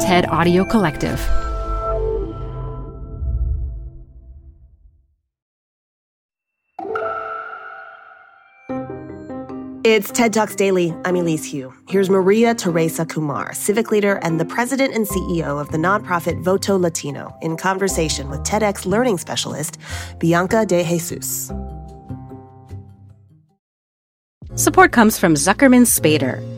TED Audio Collective. It's TED Talks Daily. I'm Elise Hu. Here's Maria Teresa Kumar, civic leader and the president and CEO of the nonprofit Voto Latino, in conversation with TEDx learning specialist Bianca DeJesus. Support comes from Zuckerman Spader.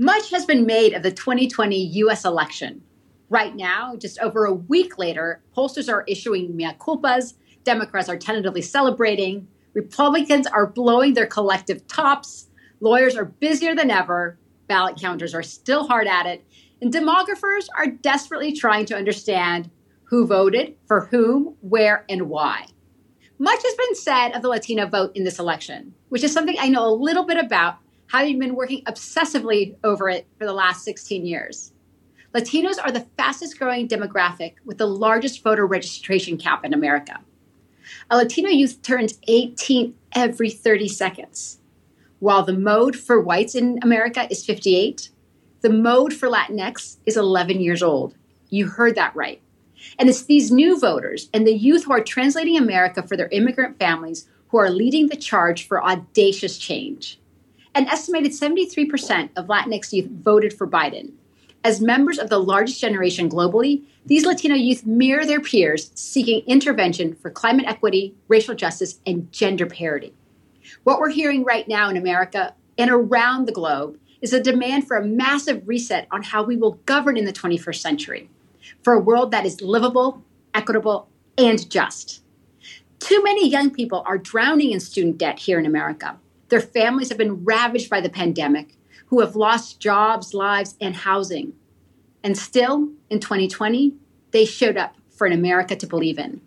Much has been made of the 2020 U.S. election. Right now, just over a week later, pollsters are issuing mea culpas, Democrats are tentatively celebrating, Republicans are blowing their collective tops, lawyers are busier than ever, ballot counters are still hard at it, and demographers are desperately trying to understand who voted, for whom, where, and why. Much has been said of the Latino vote in this election, which is something I know a little bit about, having been working obsessively over it for the last 16 years. Latinos are the fastest growing demographic with the largest voter registration cap in America. A Latino youth turns 18 every 30 seconds. While the mode for whites in America is 58, the mode for Latinx is 11 years old. You heard that right. And it's these new voters and the youth who are translating America for their immigrant families who are leading the charge for audacious change. An estimated 73% of Latinx youth voted for Biden. As members of the largest generation globally, these Latino youth mirror their peers seeking intervention for climate equity, racial justice, and gender parity. What we're hearing right now in America and around the globe is a demand for a massive reset on how we will govern in the 21st century, for a world that is livable, equitable, and just. Too many young people are drowning in student debt here in America. Their families have been ravaged by the pandemic, who have lost jobs, lives, and housing. And still, in 2020, they showed up for an America to believe in.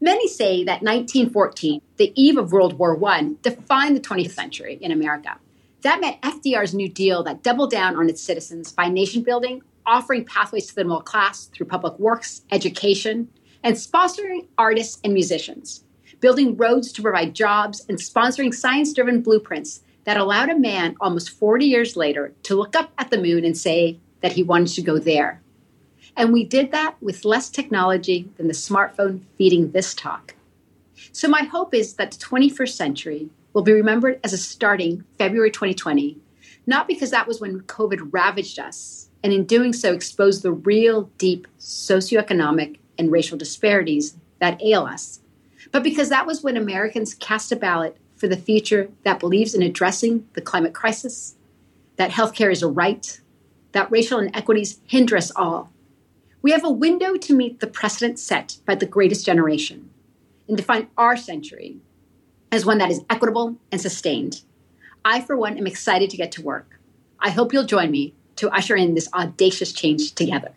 Many say that 1914, the eve of World War I, defined the 20th century in America. That meant FDR's New Deal that doubled down on its citizens by nation building, offering pathways to the middle class through public works, education, and sponsoring artists and musicians, building roads to provide jobs, and sponsoring science driven blueprints that allowed a man almost 40 years later to look up at the moon and say that he wanted to go there. And we did that with less technology than the smartphone feeding this talk. So, my hope is that the 21st century will be remembered as a starting February 2020, not because that was when COVID ravaged us, and in doing so exposed the real, deep socioeconomic and racial disparities that ail us, but because that was when Americans cast a ballot for the future that believes in addressing the climate crisis, that healthcare is a right, that racial inequities hinder us all, we have a window to meet the precedent set by the greatest generation and define our century as one that is equitable and sustained. I, for one, am excited to get to work. I hope you'll join me to usher in this audacious change together.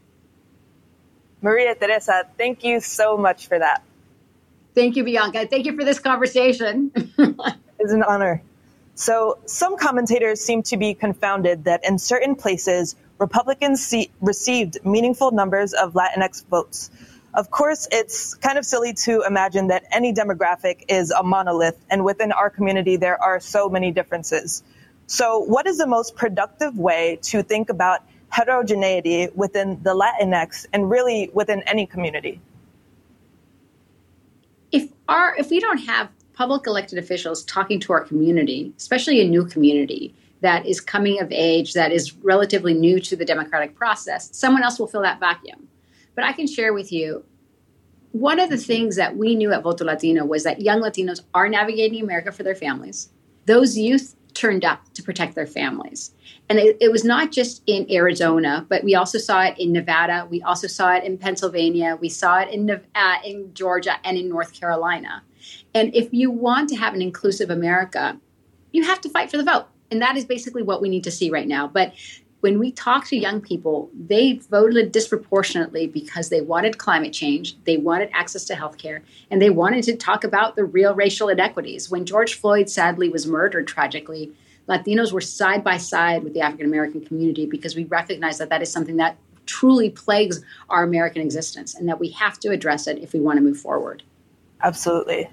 Maria Teresa, thank you so much for that. Thank you, Bianca. Thank you for this conversation. it's an honor. So, some commentators seem to be confounded that in certain places, Republicans see, received meaningful numbers of Latinx votes. Of course, it's kind of silly to imagine that any demographic is a monolith, and within our community, there are so many differences. So, what is the most productive way to think about heterogeneity within the Latinx and really within any community? If our if we don't have public elected officials talking to our community, especially a new community, that is coming of age, that is relatively new to the democratic process, someone else will fill that vacuum. But I can share with you one of the things that we knew at Voto Latino was that young Latinos are navigating America for their families. Those youth turned up to protect their families. And it, it, was not just in Arizona, but we also saw it in Nevada. We also saw it in Pennsylvania. We saw it in, uh, in Georgia and in North Carolina. And if you want to have an inclusive America, you have to fight for the vote. And that is basically what we need to see right now. But when we talk to young people, they voted disproportionately because they wanted climate change, they wanted access to health care, and they wanted to talk about the real racial inequities. When George Floyd sadly was murdered tragically, Latinos were side by side with the African American community because we recognize that that is something that truly plagues our American existence and that we have to address it if we want to move forward. Absolutely.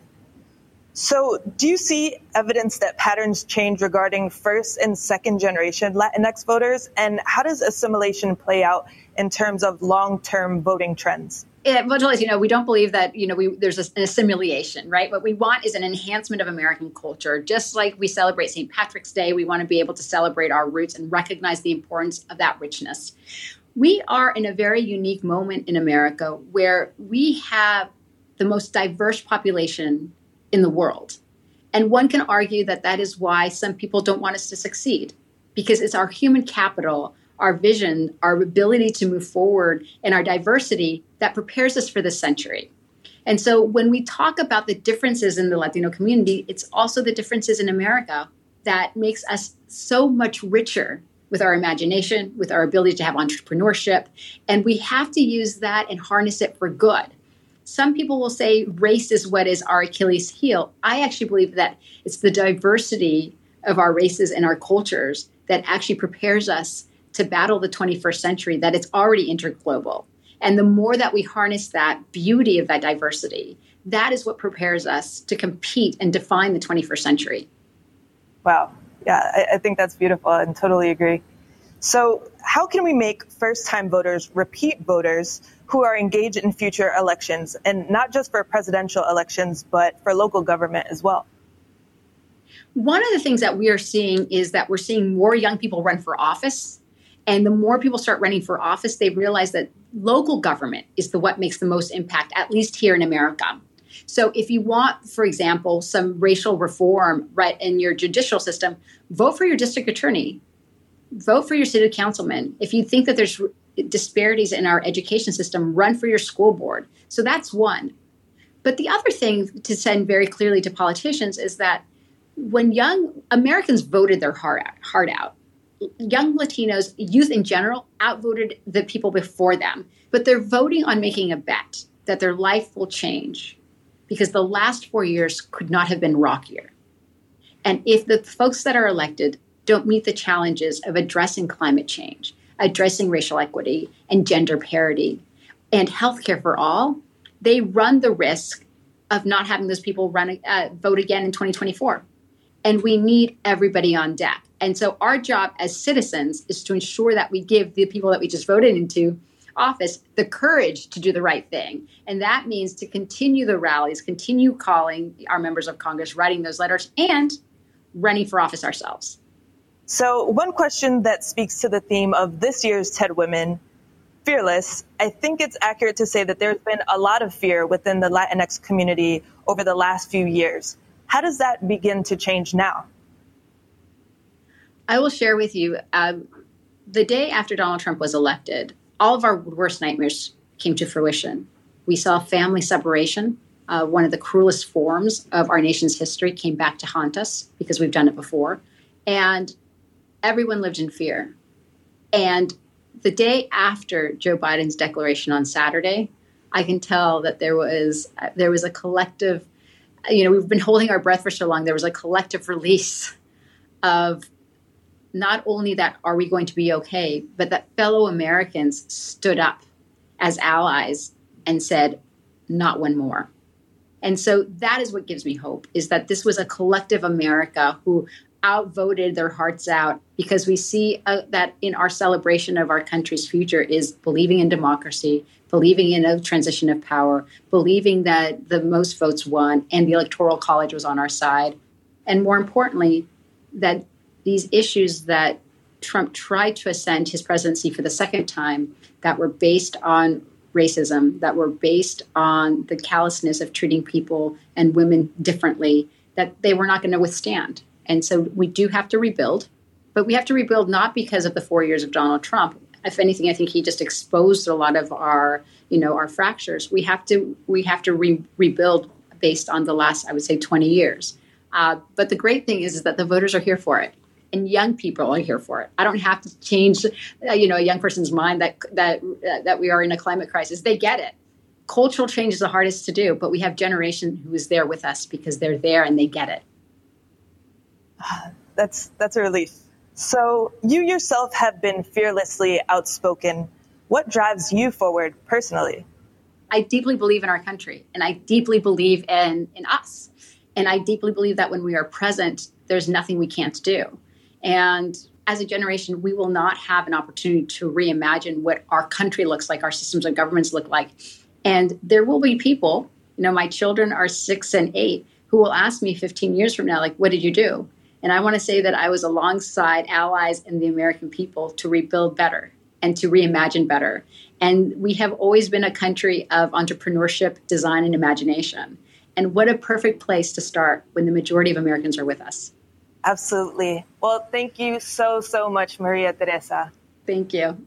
So, do you see evidence that patterns change regarding first and second generation Latinx voters? And how does assimilation play out in terms of long term voting trends? Yeah, well, as you know, we don't believe that you know we, there's an assimilation, right? What we want is an enhancement of American culture. Just like we celebrate St. Patrick's Day, we want to be able to celebrate our roots and recognize the importance of that richness. We are in a very unique moment in America where we have the most diverse population in the world. And one can argue that that is why some people don't want us to succeed, because it's our human capital, our vision, our ability to move forward, and our diversity that prepares us for this century. And so when we talk about the differences in the Latino community, it's also the differences in America that makes us so much richer with our imagination, with our ability to have entrepreneurship. And we have to use that and harness it for good some people will say race is what is our Achilles heel. I actually believe that it's the diversity of our races and our cultures that actually prepares us to battle the 21st century, that it's already interglobal. And the more that we harness that beauty of that diversity, that is what prepares us to compete and define the 21st century. Wow. Yeah, I, I think that's beautiful and totally agree. So, how can we make first time voters repeat voters who are engaged in future elections, and not just for presidential elections, but for local government as well? One of the things that we are seeing is that we're seeing more young people run for office. And the more people start running for office, they realize that local government is the what makes the most impact, at least here in America. So if you want, for example, some racial reform right in your judicial system, vote for your district attorney, vote for your city councilman. If you think that there's disparities in our education system, run for your school board. So that's one. But the other thing to send very clearly to politicians is that when young Americans voted their heart out, heart out, young Latinos, youth in general, outvoted the people before them. But they're voting on making a bet that their life will change because the last four years could not have been rockier. And if the folks that are elected don't meet the challenges of addressing climate change, addressing racial equity and gender parity and healthcare for all, they run the risk of not having those people run uh, vote again in 2024. And we need everybody on deck. And so our job as citizens is to ensure that we give the people that we just voted into office the courage to do the right thing. And that means to continue the rallies, continue calling our members of Congress, writing those letters, and running for office ourselves. So, one question that speaks to the theme of this year's TED Women, Fearless, I think it's accurate to say that there's been a lot of fear within the Latinx community over the last few years. How does that begin to change now? I will share with you uh, the day after Donald Trump was elected, all of our worst nightmares came to fruition. We saw family separation. Uh, one of the cruelest forms of our nation's history came back to haunt us because we've done it before. And everyone lived in fear. And the day after Joe Biden's declaration on Saturday, I can tell that there was there was a collective, you know, we've been holding our breath for so long. There was a collective release of not only that are we going to be okay, but that fellow Americans stood up as allies and said, not one more. And so that is what gives me hope is that this was a collective America who outvoted their hearts out because we see uh, that in our celebration of our country's future is believing in democracy, believing in a transition of power, believing that the most votes won and the electoral college was on our side, and more importantly, that these issues that Trump tried to ascend his presidency for the second time that were based on racism that were based on the callousness of treating people and women differently that they were not going to withstand. And so we do have to rebuild, but we have to rebuild not because of the four years of Donald Trump. If anything, I think he just exposed a lot of our, you know, our fractures. We have to we have to re- rebuild based on the last, I would say, 20 years. Uh, but the great thing is, is that the voters are here for it and young people are here for it. I don't have to change, uh, you know, a young person's mind that that uh, that we are in a climate crisis. They get it. Cultural change is the hardest to do, but we have generation who is there with us because they're there and they get it. That's that's a relief. So you yourself have been fearlessly outspoken. What drives you forward personally? I deeply believe in our country and I deeply believe in in us. And I deeply believe that when we are present, there's nothing we can't do. And as a generation, we will not have an opportunity to reimagine what our country looks like, our systems of governments look like. And there will be people, you know, my children are six and eight, who will ask me 15 years from now, like, what did you do? And I want to say that I was alongside allies and the American people to rebuild better and to reimagine better. And we have always been a country of entrepreneurship, design, and imagination. And what a perfect place to start when the majority of Americans are with us. Absolutely. Well, thank you so, so much, Maria Teresa. Thank you.